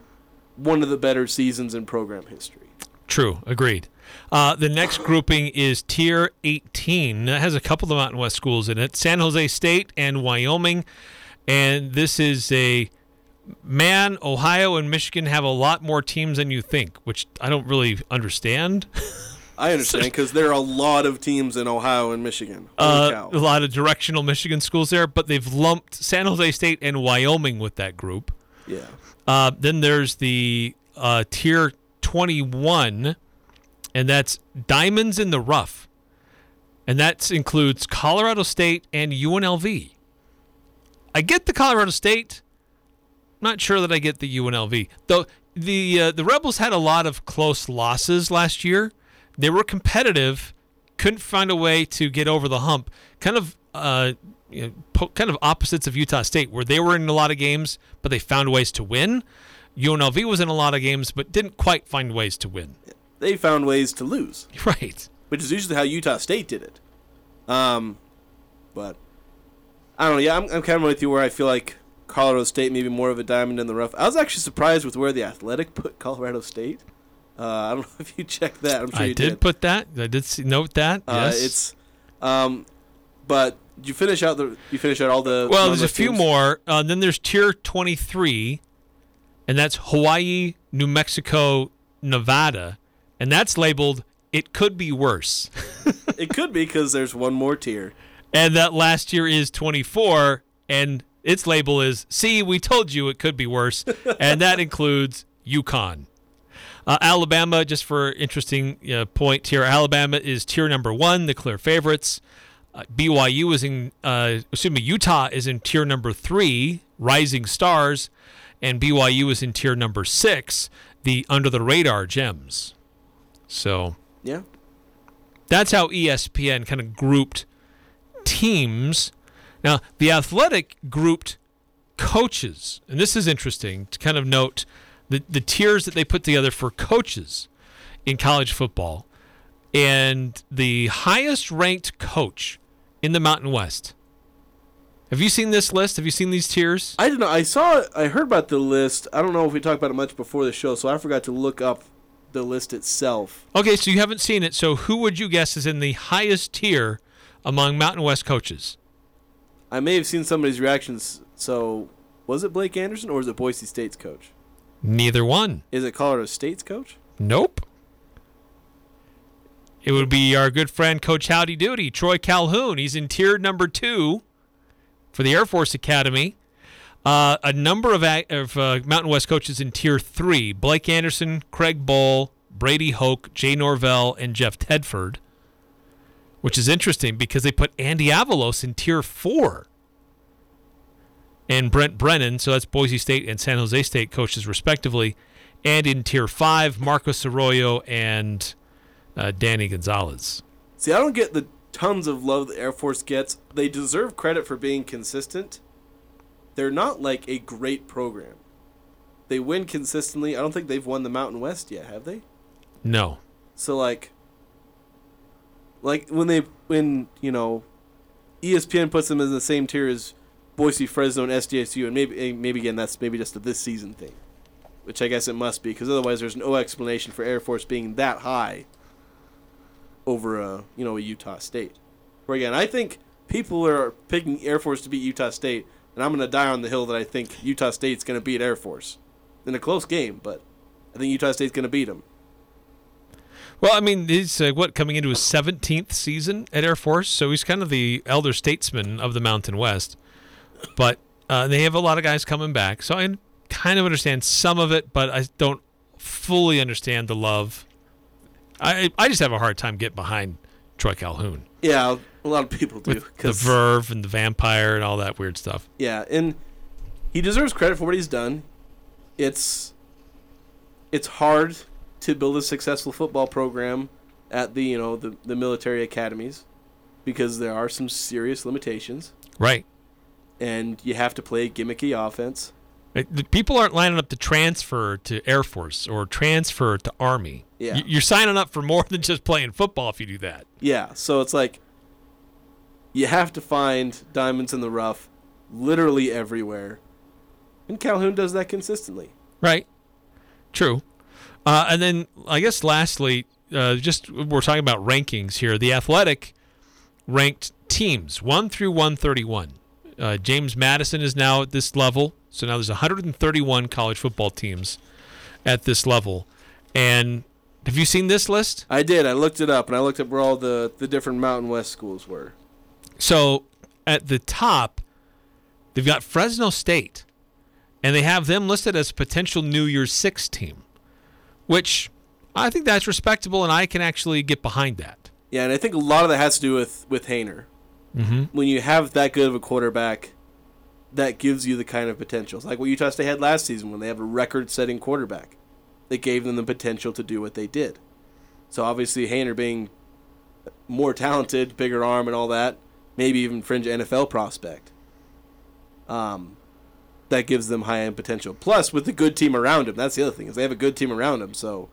one of the better seasons in program history. True, agreed. Uh, the next grouping is Tier 18. It has a couple of Mountain West schools in it San Jose State and Wyoming. And this is a man, Ohio and Michigan have a lot more teams than you think, which I don't really understand. I understand because there are a lot of teams in Ohio and Michigan. Uh, a lot of directional Michigan schools there, but they've lumped San Jose State and Wyoming with that group. Yeah. Uh, then there's the uh, Tier 21, and that's Diamonds in the Rough. And that includes Colorado State and UNLV. I get the Colorado State. Not sure that I get the UNLV. Though the uh, the Rebels had a lot of close losses last year. They were competitive, couldn't find a way to get over the hump. Kind of uh, you know, po- kind of opposites of Utah State, where they were in a lot of games, but they found ways to win. UNLV was in a lot of games, but didn't quite find ways to win. They found ways to lose. Right. Which is usually how Utah State did it. Um, but I don't know. Yeah, I'm, I'm kind of with you where I feel like Colorado State maybe more of a diamond in the rough. I was actually surprised with where the Athletic put Colorado State. Uh, I don't know if you checked that. I'm sure I you did, did. put that. I did see, note that. Uh, yes. It's, um, but you finish out the you finish out all the. well, there's a few teams? more. Uh, then there's Tier 23, and that's Hawaii, New Mexico, Nevada, and that's labeled "It could be worse." it could be because there's one more tier. And that last year is 24, and its label is "See, we told you it could be worse," and that includes UConn. Uh, Alabama, just for interesting uh, point here, Alabama is tier number one, the clear favorites. Uh, BYU is in, uh, excuse me, Utah is in tier number three, Rising Stars, and BYU is in tier number six, the under the radar gems. So Yeah. that's how ESPN kind of grouped teams. Now, the Athletic grouped coaches, and this is interesting to kind of note the, the tiers that they put together for coaches in college football. And the highest ranked coach in the Mountain West. Have you seen this list? Have you seen these tiers? I don't know. I saw. I heard about the list. I don't know if we talked about it much before the show, so I forgot to look up the list itself. Okay, so you haven't seen it. So who would you guess is in the highest tier among Mountain West coaches? I may have seen somebody's reactions. So, was it Blake Anderson or was it Boise State's coach? Neither one. Is it Colorado State's coach? Nope. It would be our good friend Coach Howdy Doody, Troy Calhoun. He's in tier number two for the Air Force Academy. Uh, a number of, of uh, Mountain West coaches in tier three Blake Anderson, Craig Bohl, Brady Hoke, Jay Norvell, and Jeff Tedford, which is interesting because they put Andy Avalos in tier four. And Brent Brennan, so that's Boise State and San Jose State coaches, respectively. And in tier five, Marcos Arroyo and uh, Danny Gonzales. See, I don't get the tons of love the Air Force gets. They deserve credit for being consistent. They're not like a great program. They win consistently. I don't think they've won the Mountain West yet, have they? No. So like like when they when, you know, ESPN puts them in the same tier as Boise, Fresno, and SDSU, and maybe eh, maybe again that's maybe just a this season thing, which I guess it must be because otherwise there's no explanation for Air Force being that high over a you know a Utah State. Where again, I think people are picking Air Force to beat Utah State, and I'm gonna die on the hill that I think Utah State's gonna beat Air Force in a close game, but I think Utah State's gonna beat them. Well, I mean, he's uh, what coming into his 17th season at Air Force, so he's kind of the elder statesman of the Mountain West. But uh, they have a lot of guys coming back, so I kind of understand some of it, but I don't fully understand the love. I I just have a hard time getting behind Troy Calhoun, Yeah, a lot of people do. with the Verve and the Vampire and all that weird stuff. Yeah, and he deserves credit for what he's done. It's it's hard to build a successful football program at the you know the, the military academies because there are some serious limitations Right. And you have to play a gimmicky offense. People aren't lining up to transfer to Air Force or transfer to Army. Yeah. You're signing up for more than just playing football if you do that. Yeah, so it's like you have to find diamonds in the rough literally everywhere. And Calhoun does that consistently. Right. True. Uh, and then I guess lastly, uh, just we're talking about rankings here. The Athletic ranked teams one through 131. Uh, James Madison is now at this level, so now there's 131 college football teams at this level. And have you seen this list? I did. I looked it up and I looked up where all the, the different Mountain West schools were. So at the top, they've got Fresno State, and they have them listed as a potential New Year's Six team, which I think that's respectable, and I can actually get behind that. Yeah, and I think a lot of that has to do with with Haener. Mhm. When you have that good of a quarterback, that gives you the kind of potential. It's like what Utah State had last season when they have a record-setting quarterback. That gave them the potential to do what they did. So obviously Haener being more talented, bigger arm, and all that, maybe even fringe NFL prospect. Um, that gives them high end potential. Plus, with the good team around him, that's the other thing is they have a good team around him. So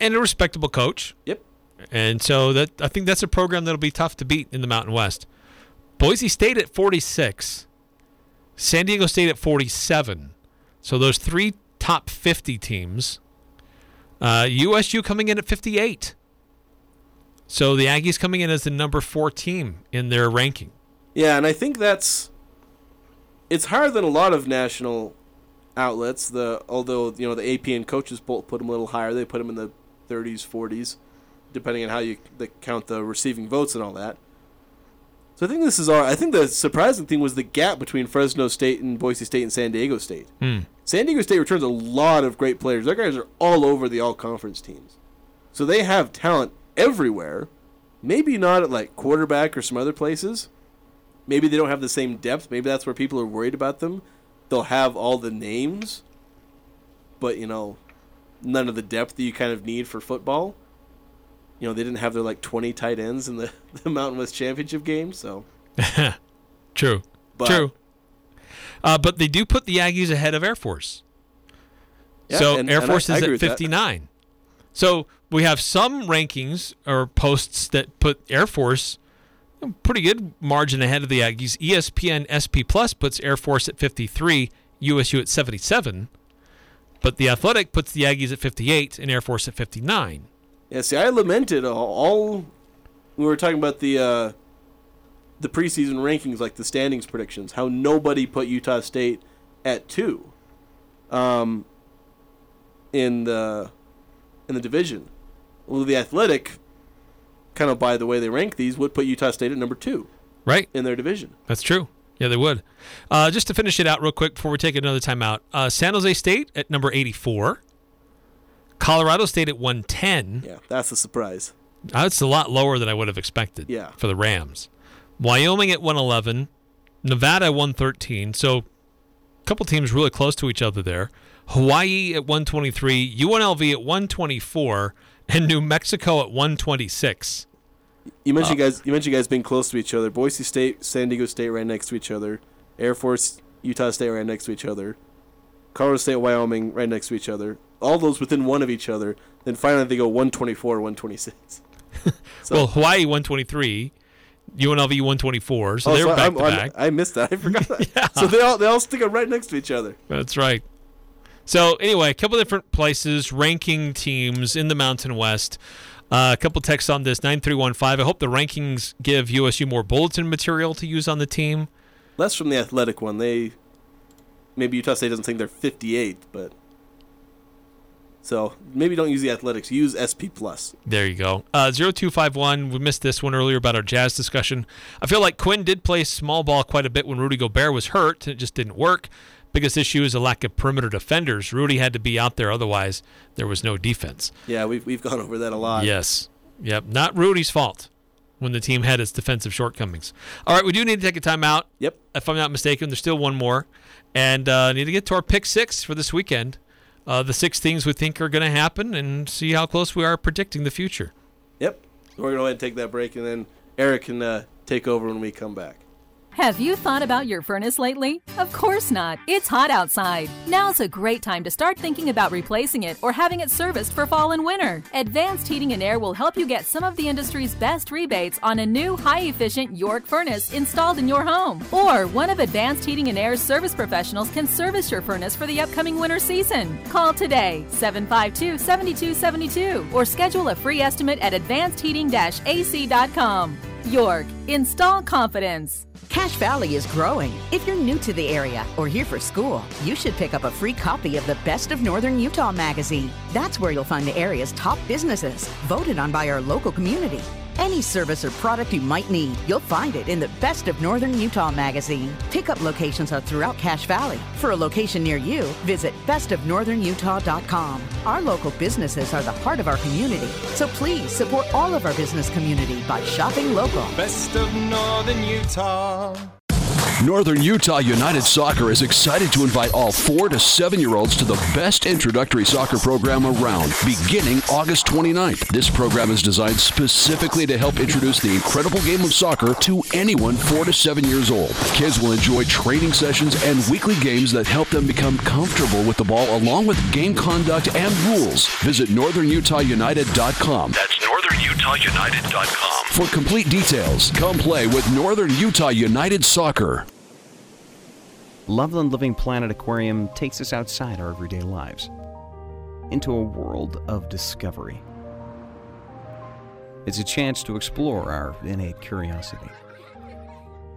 And a respectable coach. Yep. And so that I think that's a program that'll be tough to beat in the Mountain West. Boise State at 46, San Diego State at 47. So those three top 50 teams. Uh, USU coming in at 58. So the Aggies coming in as the number four team in their ranking. Yeah, and I think that's it's higher than a lot of national outlets. The although you know the AP and coaches both put them a little higher, they put them in the 30s, 40s, depending on how you count the receiving votes and all that. So I think this is all. I think the surprising thing was the gap between Fresno State and Boise State and San Diego State. Hmm. San Diego State returns a lot of great players. Their guys are all over the all conference teams. So they have talent everywhere. Maybe not at like quarterback or some other places. Maybe they don't have the same depth. Maybe that's where people are worried about them. They'll have all the names, but you know, none of the depth that you kind of need for football. You know, they didn't have their like 20 tight ends in the, the Mountain West Championship game, so True. But- True. Uh, but they do put the Aggies ahead of Air Force. Yeah, so and- Air and Force I is agree at with that. 59. So we have some rankings or posts that put Air Force pretty good margin ahead of the Aggies. ESPN SP Plus puts Air Force at 53, USU at 77, but the Athletic puts the Aggies at 58 and Air Force at 59. Yeah, see, I lamented all, all we were talking about the uh, the preseason rankings, like the standings predictions, how nobody put Utah State at two, um, in the in the division. Well, the Athletic, kind of by the way they rank these, would put Utah State at number two, Right. in their division. That's true. Yeah, they would. Uh, just to finish it out real quick before we take another timeout, uh, San Jose State at number 84, Colorado State at 110. Yeah, that's a surprise. That's a lot lower than I would have expected Yeah. for the Rams. Wyoming at 111, Nevada 113. So a couple teams really close to each other there. Hawaii at 123, UNLV at 124, and New Mexico at 126. You mentioned Uh, guys. You mentioned guys being close to each other. Boise State, San Diego State, right next to each other. Air Force, Utah State, right next to each other. Colorado State, Wyoming, right next to each other. All those within one of each other. Then finally they go 124, 126. well, Hawaii 123, UNLV 124. So Oh, they're so back I'm- to I'm- back. I missed that. I forgot that. yeah. So they all they all stick it right next to each other. That's right. So anyway, a couple different places ranking teams in the Mountain West. Uh, a couple texts on this nine three one five. I hope the rankings give USU more bulletin material to use on the team. Less from the athletic one. They maybe Utah State doesn't think they're 58, but so maybe don't use the athletics. Use SP plus. There you go. Uh, 0251, we missed this one earlier about our Jazz discussion. I feel like Quin did play small ball quite a bit when Rudy Gobert was hurt. It just didn't work. Biggest issue is a lack of perimeter defenders. Rudy had to be out there, otherwise, there was no defense. Yeah, we've we've gone over that a lot. Yes. Yep. Not Rudy's fault when the team had its defensive shortcomings. All right, we do need to take a timeout. Yep. If I'm not mistaken, there's still one more. And uh, need to get to our pick six for this weekend. Uh, the six things we think are going to happen and see how close we are predicting the future. Yep. We're going to go ahead and take that break, and then Eric can uh, take over when we come back. Have you thought about your furnace lately? Of course not. It's hot outside. Now's a great time to start thinking about replacing it or having it serviced for fall and winter. Advanced Heating and Air will help you get some of the industry's best rebates on a new high efficient York furnace installed in your home. Or one of Advanced Heating and Air's service professionals can service your furnace for the upcoming winter season. Call today 752 7272 or schedule a free estimate at advancedheating ac.com. York, install confidence. Cache Valley is growing. If you're new to the area or here for school, you should pick up a free copy of the Best of Northern Utah magazine. That's where you'll find the area's top businesses, voted on by our local community. Any service or product you might need, you'll find it in the Best of Northern Utah magazine. Pickup locations are throughout Cache Valley. For a location near you, visit bestofnorthernutah.com. Our local businesses are the heart of our community, so please support all of our business community by shopping local. Best of Northern Utah. Northern Utah United Soccer is excited to invite all four to seven year olds to the best introductory soccer program around, beginning August 29th. This program is designed specifically to help introduce the incredible game of soccer to anyone four to seven years old. Kids will enjoy training sessions and weekly games that help them become comfortable with the ball along with game conduct and rules. Visit northernutahunited.com. That's northernutahunited.com. For complete details, come play with Northern Utah United Soccer. Loveland Living Planet Aquarium takes us outside our everyday lives into a world of discovery. It's a chance to explore our innate curiosity,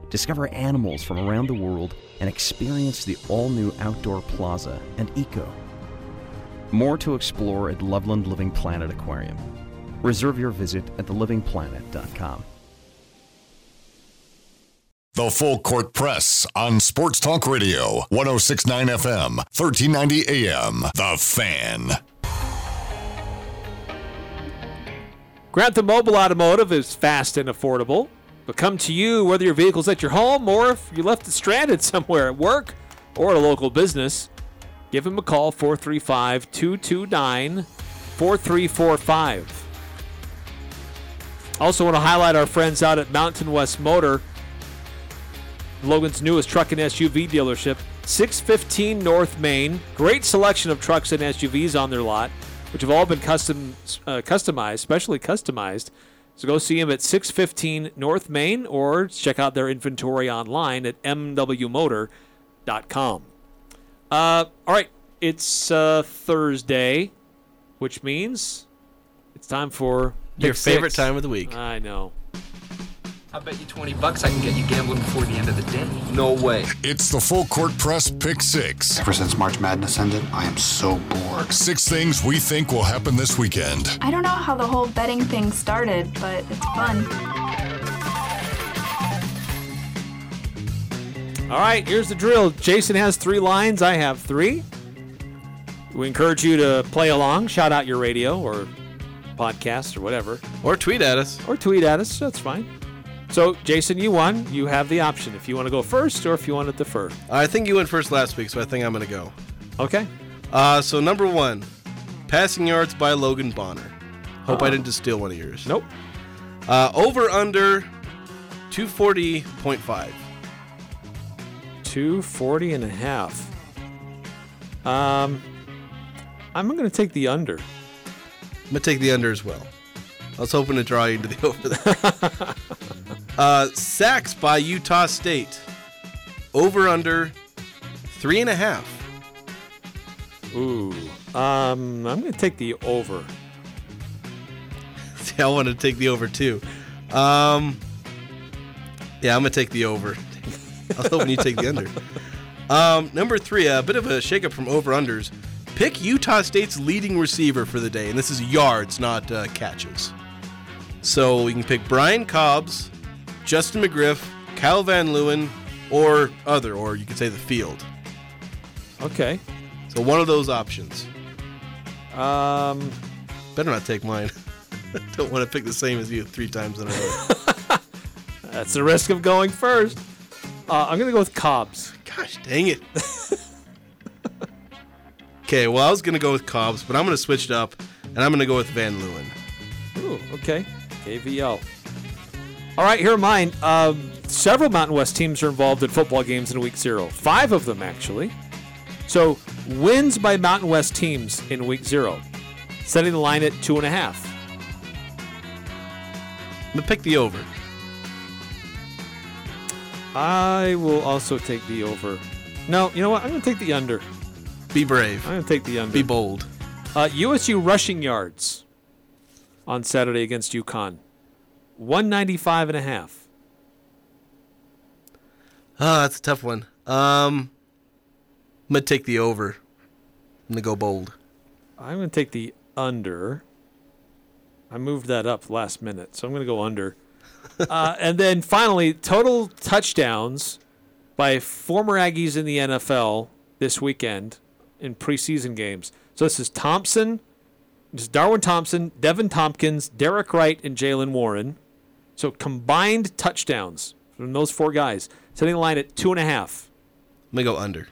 discover animals from around the world, and experience the all new outdoor plaza and eco. More to explore at Loveland Living Planet Aquarium. Reserve your visit at thelivingplanet.com. The Full Court Press on Sports Talk Radio, 1069 FM, 1390 AM. The Fan. Grantham Mobile Automotive is fast and affordable. They'll come to you whether your vehicle's at your home or if you left it stranded somewhere at work or at a local business. Give them a call 435 229 4345. Also, want to highlight our friends out at Mountain West Motor, Logan's newest truck and SUV dealership, 615 North Main. Great selection of trucks and SUVs on their lot, which have all been custom uh, customized, specially customized, So go see them at 615 North Main or check out their inventory online at mwmotor.com. Uh, all right, it's uh, Thursday, which means it's time for Your Pick favorite time of the week. I know. I bet you 20 bucks I can get you gambling before the end of the day. No way. It's the Full Court Press Pick Six. Ever since March Madness ended, I am so bored. Six things we think will happen this weekend. I don't know how the whole betting thing started, but it's fun. All right, here's the drill. Jason has three lines. I have three. We encourage you to play along. Shout out your radio or podcast or whatever. Or tweet at us. Or tweet at us. That's fine. So, Jason, you won. You have the option if you want to go first or if you want to defer. I think you went first last week, so I think I'm going to go. Okay. Uh, so number one, passing yards by Logan Bonner. Hope I Oh. didn't just steal one of yours. Nope. Uh, over under 240.5. 240 and a half. Um, I'm going to take the under. I'm to take the under as well. I was hoping to draw you into the over there. uh, sacks by Utah State. Over under three and a half. Ooh. Um, I'm to take the over. See, I want to take the over too. Um, yeah, I'm gonna take the over. I was hoping you take the under. Um, number three, a bit of a shakeup from over unders. Pick Utah State's leading receiver for the day, and this is yards, not uh, catches. So you can pick Brian Cobbs, Justin McGriff, Kyle Van Leeuwen, or other, or you could say the field. Okay. So one of those options. Um, better not take mine. Don't want to pick the same as you three times in a row. That's the risk of going first. Uh, I'm going to go with Cobbs. Gosh dang it. okay, well, I was going to go with Cobbs, but I'm going to switch it up, and I'm going to go with Van Leeuwen. Ooh, okay. KVL. All right, here are mine. Um, several Mountain West teams are involved in football games in Week Zero. Five of them, actually. So, wins by Mountain West teams in Week Zero, setting the line at two and a half. I'm going to pick the over. I will also take the over. No, you know what? I'm going to take the under. Be brave. I'm going to take the under. Be bold. Uh, USU rushing yards on Saturday against UConn. 195 and a half. Oh, that's a tough one. Um, I'm going to take the over. I'm going to go bold. I'm going to take the under. I moved that up last minute, so I'm going to go under. uh, and then finally, total touchdowns by former Aggies in the NFL this weekend in preseason games. So this is Thompson, this is Darwin Thompson, Deven Thompkins, Derek Wright, and Jaylen Warren. So combined touchdowns from those four guys, setting the line at two and a half. I'm going to go under.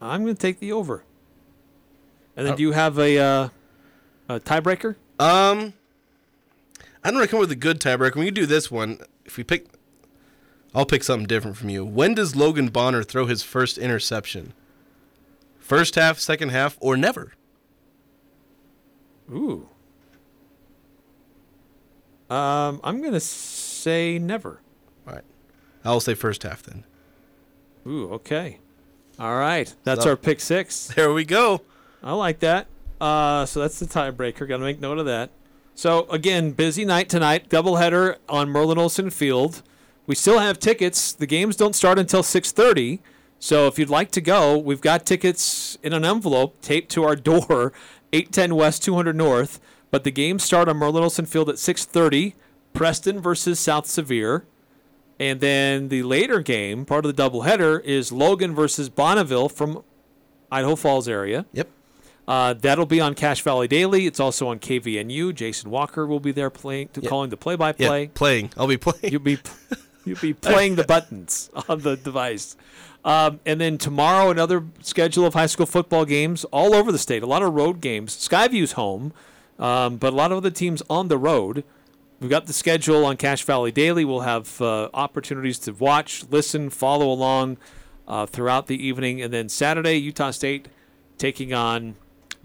I'm going to take the over. And then Uh, do you have a, uh, a tiebreaker? Um, I don't want to come with a good tiebreaker. We can do this one. If we pick, I'll pick something different from you. When does Logan Bonner throw his first interception? First half, second half, or never? Ooh. Um, I'm gonna say never. All right. I'll say first half then. Ooh, okay. All right, that's So- our pick six. There we go. I like that. Uh, so that's the tiebreaker. Got to make note of that. So again, busy night tonight. Doubleheader on Merlin Olsen Field. We still have tickets. The games don't start until 6:30. So if you'd like to go, we've got tickets in an envelope taped to our door, 810 West, 200 North. But the games start on Merlin Olsen Field at 6:30. Preston versus South Sevier, And then the later game, part of the doubleheader, is Logan versus Bonneville from Idaho Falls area. Yep. Uh, that'll be on Cache Valley Daily. It's also on KVNU. Jason Walker will be there playing, to Yeah. calling the play-by-play. Yeah, playing. I'll be playing. You'll be you'll be playing the buttons on the device. Um, and then tomorrow, another schedule of high school football games all over the state. A lot of road games. Skyview's home, um, but a lot of other teams on the road. We've got the schedule on Cache Valley Daily. We'll have uh, opportunities to watch, listen, follow along uh, throughout the evening. And then Saturday, Utah State taking on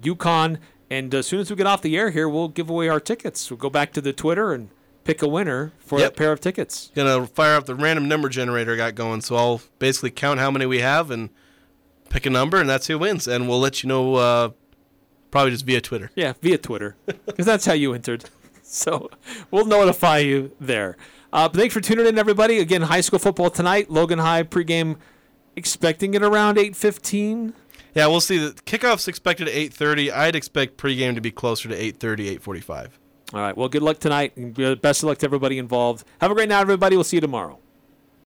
UConn. And as soon as we get off the air here, we'll give away our tickets. We'll go back to the Twitter and pick a winner for Yep. that pair of tickets. Gonna fire up the random number generator I got going, so I'll basically count how many we have and pick a number, and that's who wins. And we'll let you know uh, probably just via Twitter. Yeah, via Twitter, because that's how you entered. So we'll notify you there. Uh, but thanks for tuning in, everybody. Again, high school football tonight. Logan High pregame, expecting it around eight fifteen. Yeah, we'll see. The kickoff's expected at 8:30. I'd expect pregame to be closer to 8:30, 8:45. All right. Well, good luck tonight, and best of luck to everybody involved. Have a great night, everybody. We'll see you tomorrow.